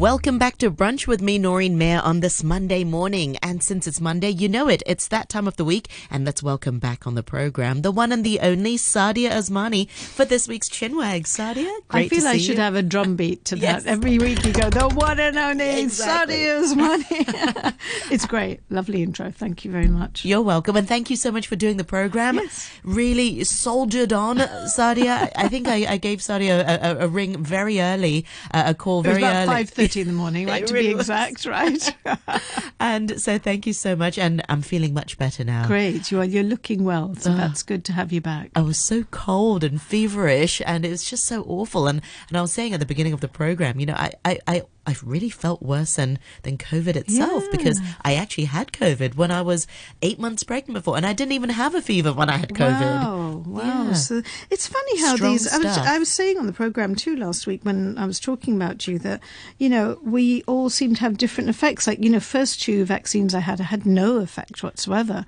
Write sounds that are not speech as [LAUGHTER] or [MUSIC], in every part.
Welcome back to Brunch with me, Noreen Mayer, on this Monday morning. And since it's Monday, you know it. It's that time of the week. And let's welcome back on the program the one and the only Saadia Usmani for this week's Chinwag. Saadia, I feel I should you. have a drum beat to [LAUGHS] Yes. that. Every week you go, the one and only [LAUGHS] Exactly. Saadia's [LAUGHS] money. it's great. Lovely intro. Thank you very much. You're welcome, and thank you so much for doing the program. Yes. Really soldiered on, Saadia. I think I, I gave Saadia a, a, a ring very early, uh, a call very early. 5.30 in the morning, right, to really be exact, [LAUGHS] right? [LAUGHS] And so thank you so much, and I'm feeling much better now. great. You are, you're looking well, so ah. that's good to have you back. I was so cold and feverish, and it was just so awful. And, and I was saying at the beginning of the program, you know, I, I, I, I really felt worse than, than COVID itself Yeah. because I actually had COVID when I was eight months pregnant before, and I didn't even have a fever when I had COVID. Wow, wow. Yeah. So it's funny how Strong these. I was. I was saying on the program too last week when I was talking about you that you know we all seem to have different effects. Like you know, first two vaccines I had, I had no effect whatsoever.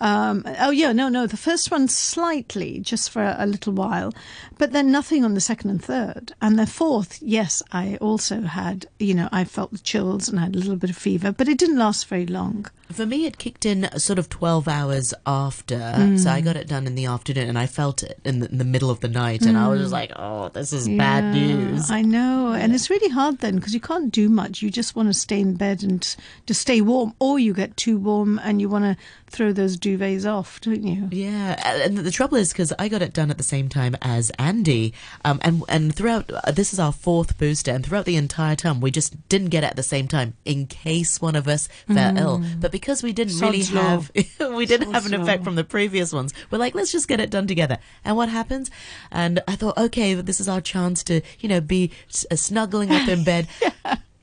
Um, oh yeah, no, no. The first one slightly, just for a, a little while, but then nothing on the second and third. And the fourth, yes, I also had. You know, I felt the chills and I had a little bit of fever, but it didn't last very long. For me, it kicked in sort of 12 hours after. So I got it done in the afternoon and I felt it in the, in the middle of the night. And I was just like, oh, this is bad news. I know, and it's really hard then because you can't do much. You just want to stay in bed and to stay warm, or you get too warm and you want to throw those duvets off, don't you? Yeah, and the trouble is because I got it done at the same time as Andy, um, and and throughout uh, this is our fourth booster, and throughout the entire time we just didn't get it at the same time in case one of us fell ill. But because we didn't really. Sod's have, [LAUGHS] we didn't have an effect law. from the previous ones. We're like, let's just get it done together. And what happens? And I thought, okay, this is our chance to you know be uh, snuggling up in [LAUGHS] bed.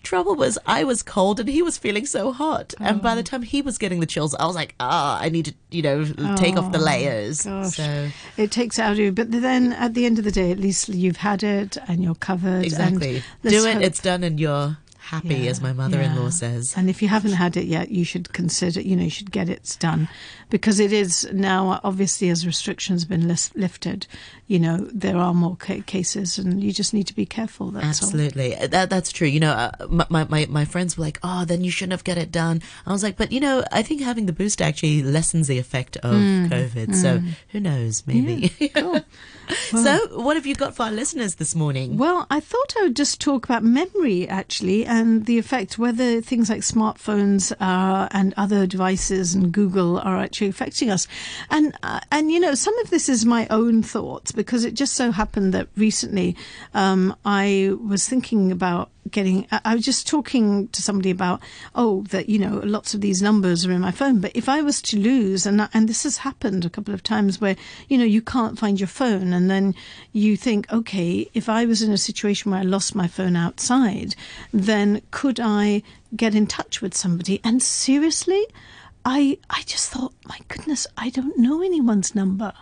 Trouble was, I was cold and he was feeling so hot. And by Oh. the time he was getting the chills, I was like, ah, I need to, you know, take off the layers. Oh, Gosh. So It takes out of you, but then at the end of the day, at least you've had it and you're covered. exactly, And do it. hope- It's done, and you're happy, Yeah, as my mother-in-law yeah. says. And if you haven't had it yet, you should consider, you know, you should get it done because it is now, obviously, as restrictions have been lifted, you know, there are more ca- cases and you just need to be careful. That's all. Absolutely, that that's true. You know, uh, my, my my friends were like, "Oh, then you shouldn't have got it done." I was like, "But you know, I think having the booster actually lessens the effect of COVID. So who knows? Maybe." Mm, Cool. [LAUGHS] [LAUGHS] so, what have you got for our listeners this morning? Well, I thought I would just talk about memory actually and the effect whether things like smartphones uh, and other devices and Google are actually affecting us. And uh, and you know some of this is my own thoughts because it just so happened that recently um, I was thinking about getting I was just talking to somebody about oh that you know lots of these numbers are in my phone. But if I was to lose and and this has happened a couple of times where you know you can't find your phone and then you think okay if I was in a situation where I lost my phone outside then could I get in touch with somebody? And seriously I I just thought my goodness I don't know anyone's number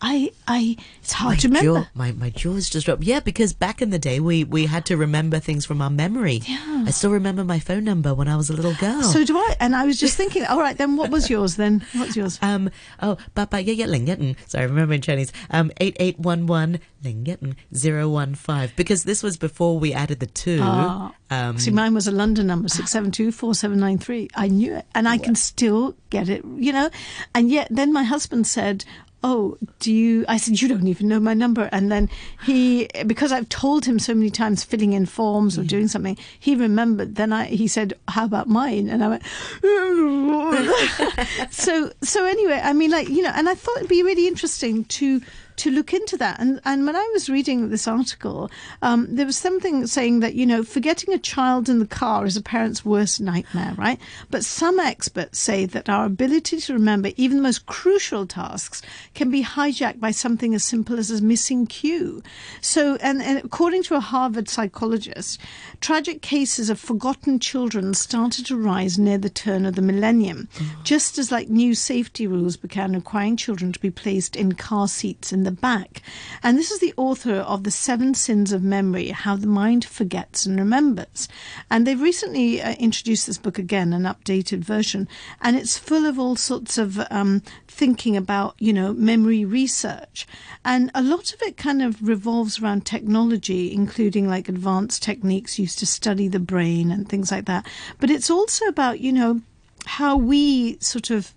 I I it's hard to my remember jaw, my my jaws just dropped. Yeah, because back in the day, we we had to remember things from our memory. Yeah. I still remember my phone number when I was a little girl. so do I and I was just thinking all right then what was [LAUGHS] yours then what's yours um oh papa yeah yeah lingetten sorry I remember in Chinese um eight eight one one lingetten zero one five because this was before we added the two Ah. um See, mine was a London number, 672-4793. I knew it. And I can still get it, you know. And yet then my husband said, oh, do you, I said, you don't even know my number. And then he, because I've told him so many times filling in forms or mm. doing something, he remembered. Then I, he said, how about mine? And I went, [LAUGHS] [LAUGHS] so, so anyway, I mean, like, you know, and I thought it'd be really interesting to, to look into that. And and when I was reading this article, um, there was something saying that you know forgetting a child in the car is a parent's worst nightmare, right? But some experts say that our ability to remember even the most crucial tasks can be hijacked by something as simple as a missing cue. So, and, and according to a Harvard psychologist, tragic cases of forgotten children started to rise near the turn of the millennium, just as like new safety rules began requiring children to be placed in car seats in the back. And this is the author of The Seven Sins of Memory How the Mind Forgets and Remembers. And they've recently uh, introduced this book again, an updated version, and it's full of all sorts of um, thinking about, you know, memory research. And a lot of it kind of revolves around technology, including like advanced techniques used to study the brain and things like that. But it's also about, you know, how we sort of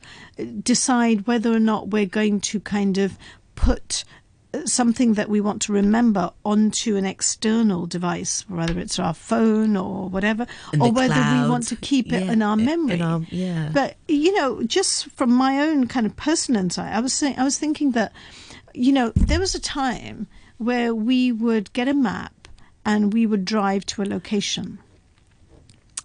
decide whether or not we're going to kind of put uh, something that we want to remember onto an external device, whether it's our phone or whatever, In or whether cloud. we want to keep it Yeah, in our in memory. our- yeah. But you know, just from my own kind of personal insight, I was saying, I was thinking that, you know, there was a time where we would get a map and we would drive to a location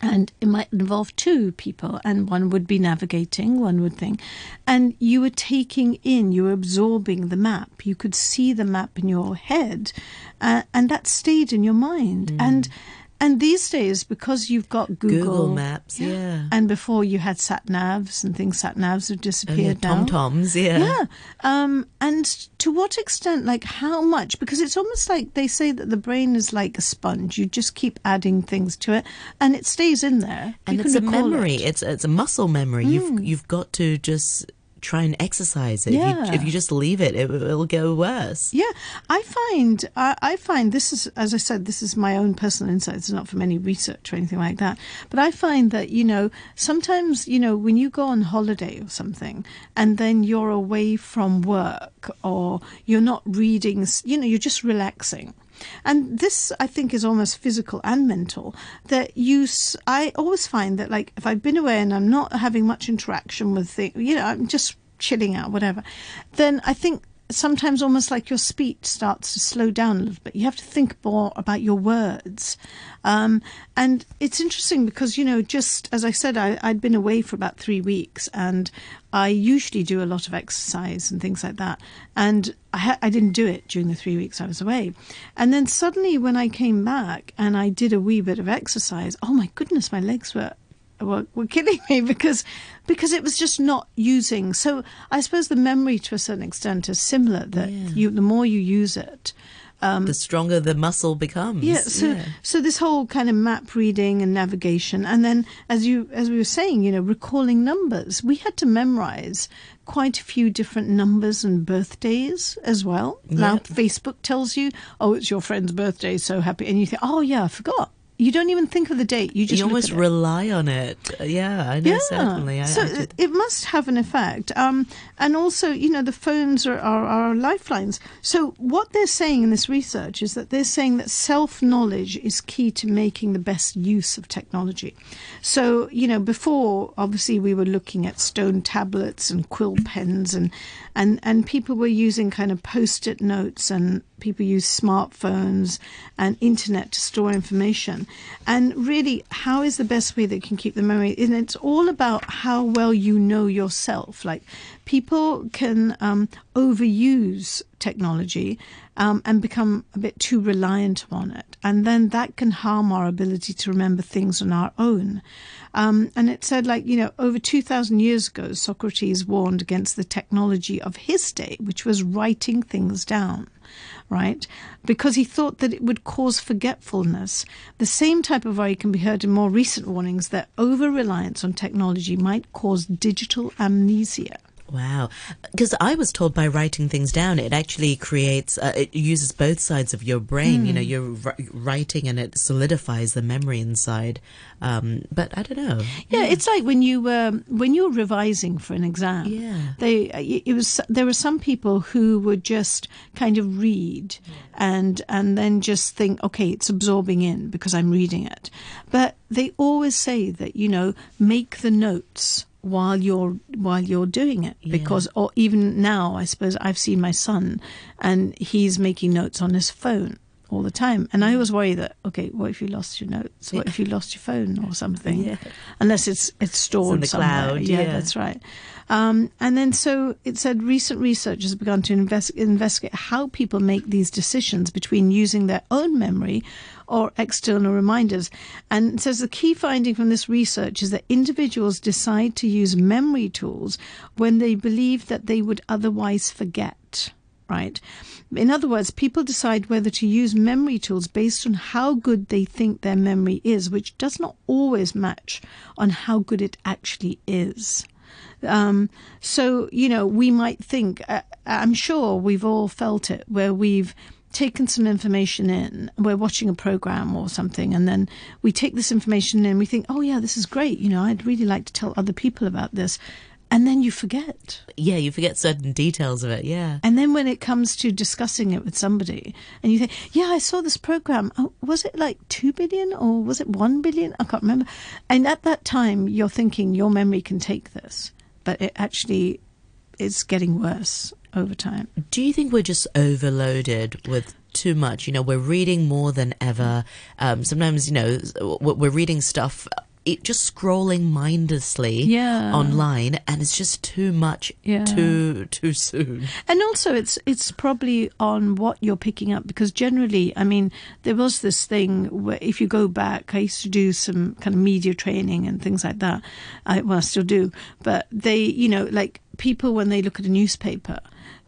and it might involve two people and one would be navigating one would think. And you were taking in you were absorbing the map. You could see the map in your head uh, and that stayed in your mind. And and these days because you've got google, Google Maps, yeah. and before you had sat navs and things sat navs have Oh, yeah, disappeared now Tom Toms, yeah. yeah. Um, and to what extent, like how much? Because it's almost like they say that the brain is like a sponge. You just keep adding things to it and it stays in there. and You it's a memory. it. It's it's a muscle memory. You've you've got to just try and exercise it. If, Yeah. you, if you just leave it, it will go worse. Yeah, I find I, I find this is, as I said, this is my own personal insight. It's not from any research or anything like that. But I find that you know sometimes you know when you go on holiday or something, and then you're away from work or you're not reading, you know, you're just relaxing. And this, I think, is almost physical and mental. That you, I always find that, like, if I've been away and I'm not having much interaction with things, you know, I'm just chilling out, whatever, then I think sometimes almost like your speech starts to slow down a little bit. You have to think more about your words. Um, and it's interesting because, you know, just as I said, I, I'd been away for about three weeks and I usually do a lot of exercise and things like that. And I, ha- I didn't do it during the three weeks I was away. And then suddenly when I came back and I did a wee bit of exercise, oh my goodness, my legs were were, were killing me [LAUGHS] because because it was just not using. So I suppose the memory to a certain extent is similar. That Yeah. you the more you use it, um, the stronger the muscle becomes. yeah. So so this whole kind of map reading and navigation, and then as you as we were saying, you know, recalling numbers. We had to memorize quite a few different numbers and birthdays as well. Now Facebook tells you, oh, it's your friend's birthday, so happy, and you think, oh yeah, I forgot. You don't even think of the date. You just you almost rely on it. Yeah, I know, certainly. I, so I it- must have an effect. Um, and also, you know, the phones are, are, are lifelines. So what they're saying in this research is that they're saying that self-knowledge is key to making the best use of technology. So, you know, before, obviously, we were looking at stone tablets and quill pens and, and, and people were using kind of post-it notes and people use smartphones and internet to store information. And really, how is the best way that can keep the memory? And it's all about how well you know yourself. Like people can um, overuse technology um, and become a bit too reliant upon it. And then that can harm our ability to remember things on our own. Um, and it said, like, you know, over 2,000 years ago, Socrates warned against the technology of his day, which was writing things down right? Because he thought that it would cause forgetfulness. The same type of worry can be heard in more recent warnings that over reliance on technology might cause digital amnesia. Wow. Because I was told by writing things down, it actually creates, uh, it uses both sides of your brain. You know, you're ri- writing and it solidifies the memory inside. Um, but I don't know. Yeah, it's like when you um, when you're revising for an exam. Yeah. they it was there were some people who would just kind of read and and then just think, okay, it's absorbing in because I'm reading it. But they always say that you know make the notes while you're while you're doing it because or even now I suppose I've seen my son and he's making notes on his phone all the time and I always worry that okay what if you lost your notes what if you lost your phone or something Yeah. unless it's it's stored the somewhere. cloud, yeah. that's right. Um, and then so it said recent research has begun to invest, investigate how people make these decisions between using their own memory or external reminders. And says the key finding from this research is that individuals decide to use memory tools when they believe that they would otherwise forget. right? In other words, people decide whether to use memory tools based on how good they think their memory is, which does not always match on how good it actually is. Um, so, you know, we might think, uh, I'm sure we've all felt it, where we've taken some information in, we're watching a program or something, and then we take this information in, we think, oh, yeah, this is great. You know, I'd really like to tell other people about this. And then you forget. Yeah, you forget certain details of it. Yeah. And then when it comes to discussing it with somebody, and you think, yeah, I saw this program. Oh, was it like 2 billion or was it 1 billion? I can't remember. And at that time, you're thinking your memory can take this, but it actually is getting worse over time. Do you think we're just overloaded with too much? You know, we're reading more than ever. Um, sometimes, you know, we're reading stuff it just scrolling mindlessly yeah. online and it's just too much yeah. too too soon and also it's it's probably on what you're picking up because generally i mean there was this thing where if you go back i used to do some kind of media training and things like that i well i still do but they you know like people when they look at a newspaper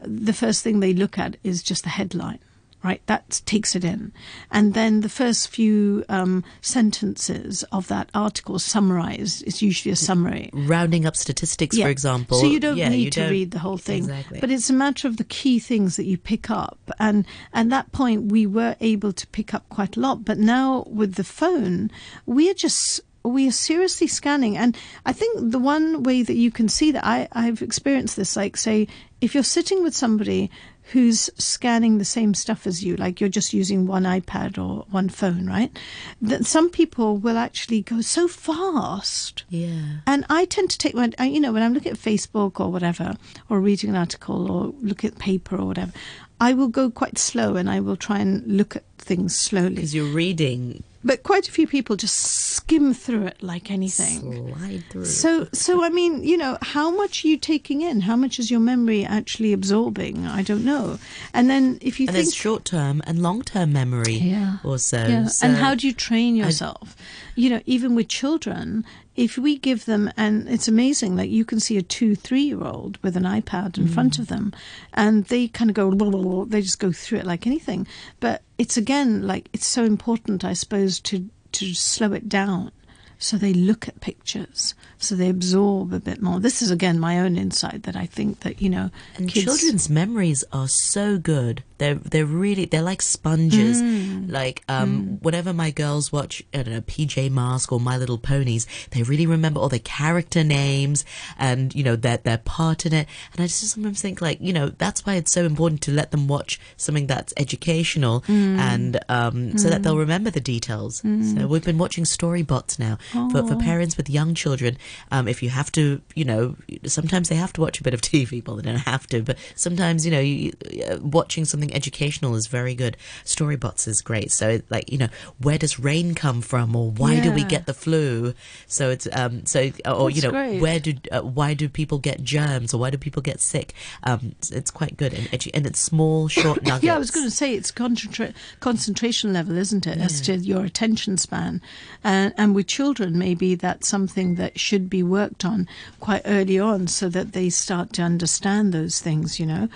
the first thing they look at is just the headline right? That takes it in. And then the first few um, sentences of that article summarized is usually a summary. Rounding up statistics, yeah. for example. So you don't yeah, need you to don't, read the whole thing. Exactly. But it's a matter of the key things that you pick up. And at that point, we were able to pick up quite a lot. But now with the phone, we are just we are seriously scanning. And I think the one way that you can see that I, I've experienced this, like say, if you're sitting with somebody who's scanning the same stuff as you, like you're just using one iPad or one phone, right? That some people will actually go so fast. Yeah. And I tend to take my, you know when I'm looking at Facebook or whatever, or reading an article or look at paper or whatever, I will go quite slow and I will try and look at things slowly. Because you're reading but quite a few people just skim through it like anything. Slide through. So, so I mean, you know, how much are you taking in? How much is your memory actually absorbing? I don't know. And then if you and think there's short term and long term memory, yeah, also. Yeah. So and how do you train yourself? I, you know, even with children, if we give them, and it's amazing, like you can see a two, three year old with an iPad in mm. front of them, and they kind of go, blah, [LAUGHS] blah, blah, they just go through it like anything. But it's again like it's so important, I suppose, to to slow it down so they look at pictures, so they absorb a bit more. This is again my own insight that I think that you know, and kids, children's memories are so good. They're they're really they're like sponges. Mm. Like um, mm. whenever my girls watch I don't know PJ Mask or My Little Ponies, they really remember all the character names and you know their their part in it. And I just sometimes think like you know that's why it's so important to let them watch something that's educational mm. and um, so that they'll Mm. remember the details. So we've been watching Storybots now Oh. for for parents with young children. Um, if you have to, you know, sometimes they have to watch a bit of [LAUGHS] TV. Well, they don't have to, but sometimes you know, you, uh, watching something educational is very good. Storybots is great. So, like, you know, where does rain come from, or why do we get the flu? So it's um, so or you know, great. where do uh, why do people get germs, or why do people get sick? Um, it's, it's quite good and edu- and it's small, [LAUGHS] short nuggets. Yeah, I was going to say it's concentra- concentration level, isn't it, as to your attention span, and and with children, maybe that's something that should be worked on quite early on, so that they start to understand those things. You know,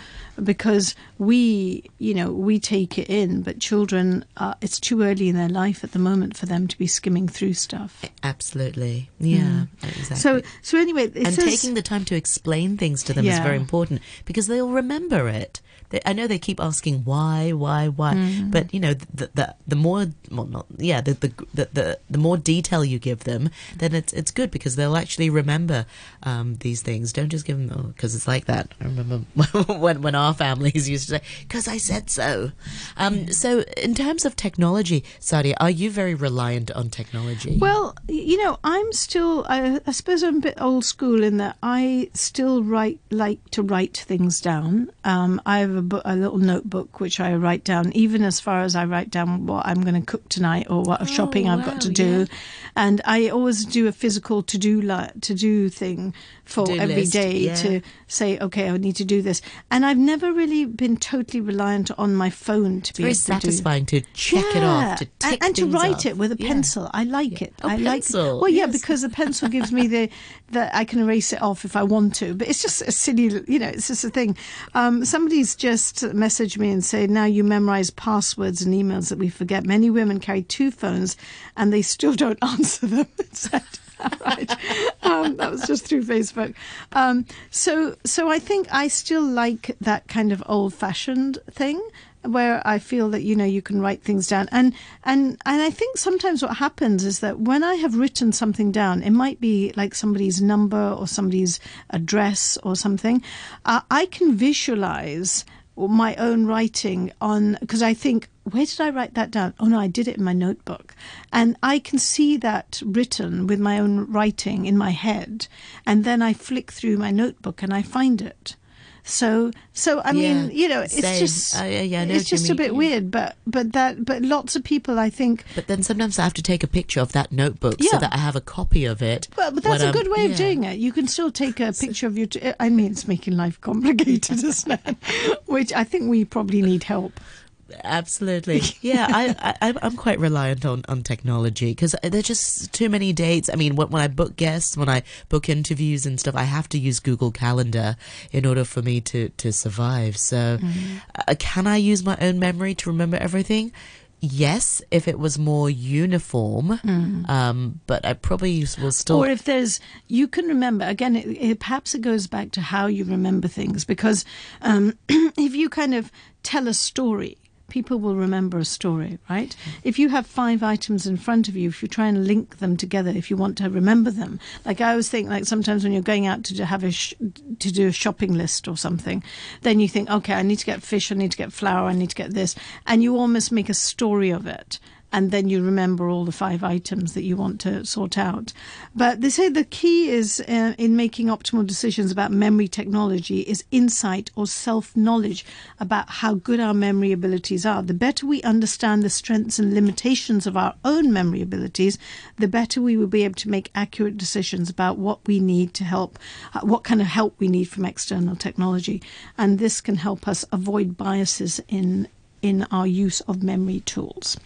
because we, you know, we take it in, but children, uh, it's too early in their life at the moment for them to be skimming through stuff. Absolutely, yeah, exactly. So, so anyway, and says, taking the time to explain things to them is very important because they'll remember it. They, I know they keep asking why, why, why, Mm-hmm. but you know the the, the more, well, not yeah, the, the the the the more detail you give them, then it's it's good because they'll actually remember um, these things. Don't just give them because it's like that. I remember [LAUGHS] when when our families [LAUGHS] used to say, "Because I said so." Um, so in terms of technology, Saadia, are you very reliant on technology? Well, you know, I'm still. I, I suppose I'm a bit old school in that I still write like to write things down. Um, I have a, book, a little notebook which I write down, even as far as I write down what I'm going to cook tonight or what oh, shopping I've wow, got to do. yeah. And I always do a physical to do li- to do thing for To-do every list, day yeah. to say, okay, I need to do this. And I've never really been totally reliant on my phone to it's be very able to do. satisfying to check it off, to and, and to write off. it with a Yeah. pencil. I like it. Oh, I pencil, like. Well, yeah, yes. because the pencil gives me the that I can erase it off if I want to. But it's just a silly, you know, it's just a thing. Um, somebody's just just messaged me and said, now you memorize passwords and emails that we forget. Many women carry two phones and they still don't [LAUGHS] answer them. [LAUGHS] It said. right. Um, that was just through Facebook. Um, so, so I think I still like that kind of old-fashioned thing where I feel that you know you can write things down and and and I think sometimes what happens is that when I have written something down it might be like somebody's number or somebody's address or something uh, I can visualize my own writing on because I think where did I write that down? Oh no, I did it in my notebook. And I can see that written with my own writing in my head. And then I flick through my notebook and I find it. So, so I Yeah, mean, you know, it's same. just, Uh, yeah, yeah, it's just a bit mean. weird, but, but that, but lots of people, I think, But then sometimes I have to take a picture of that notebook so that I have a copy of it. well, but that's a I'm- good way of yeah. doing it. You can still take a picture of your, t- I mean, it's making life complicated, [LAUGHS] isn't it? Which I think we probably need help. Absolutely. [LAUGHS] Yeah, I, I, I'm quite reliant on, on technology because there's just too many dates. I mean, when, when I book guests, when I book interviews and stuff, I have to use Google Calendar in order for me to, to survive. So, Mm-hmm. uh, can I use my own memory to remember everything? Yes, if it was more uniform, um, but I probably will still. Or if there's, you can remember again. It, it, perhaps it goes back to how you remember things because um, [CLEARS THROAT] if you kind of tell a story, people will remember a story, right? If you have five items in front of you, if you try and link them together, if you want to remember them, like I always think, like sometimes when you're going out to have a sh- to do a shopping list or something, then you think, okay, I need to get fish, I need to get flour, I need to get this, and you almost make a story of it and then you remember all the five items that you want to sort out. But they say the key is uh, in making optimal decisions about memory technology is insight or self knowledge about how good our memory abilities are. The better we understand the strengths and limitations of our own memory abilities, the better we will be able to make accurate decisions about what we need to help, uh, what kind of help we need from external technology. And this can help us avoid biases in in our use of memory tools.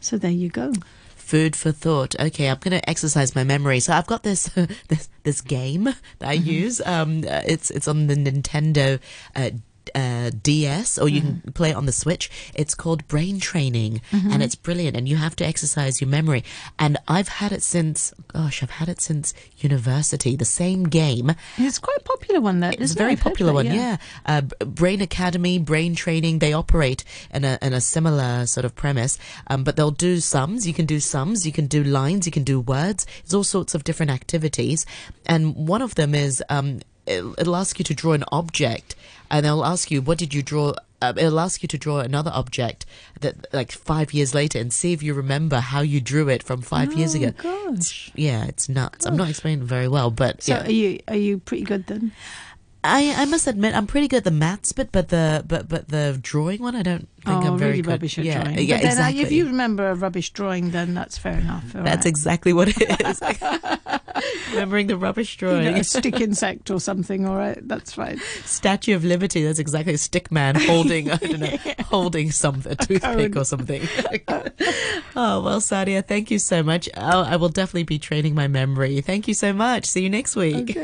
So there you go. Food for thought. Okay, I'm going to exercise my memory. So I've got this [LAUGHS] this this game that I use. Um, uh, it's it's on the Nintendo. Uh, uh, DS or you can play it on the Switch. It's called Brain Training and it's brilliant and you have to exercise your memory. And I've had it since, gosh, I've had it since university. The same game. It's quite a popular one, though. It's a very it? Popular one, it, yeah. Uh, Brain Academy, Brain Training, they operate in a, in a similar sort of premise, um, but they'll do sums. You can do sums, you can do lines, you can do words. It's all sorts of different activities. And one of them is um, it'll ask you to draw an object, and they'll ask you, what did you draw? Uh, it'll ask you to draw another object that, like five years later, and see if you remember how you drew it from five years Oh, ago. gosh. Yeah, it's nuts. I'm not explaining very well, but So yeah. are you are you pretty good then? I, I must admit I'm pretty good at the maths bit, but the but but the drawing one I don't think oh, I'm very really good. rubbish at yeah, drawing. Yeah, but then uh, exactly. if you remember a rubbish drawing, then that's fair enough. all That's right. exactly what it is. [LAUGHS] Remembering the rubbish You drawing. know, a stick [LAUGHS] insect or something. All right, that's fine. Statue of Liberty. That's exactly a stick man [LAUGHS] holding I don't know holding something a toothpick or something. oh well, Saadia, thank you so much. Oh, I will definitely be training my memory. Thank you so much. See you next week. Okay.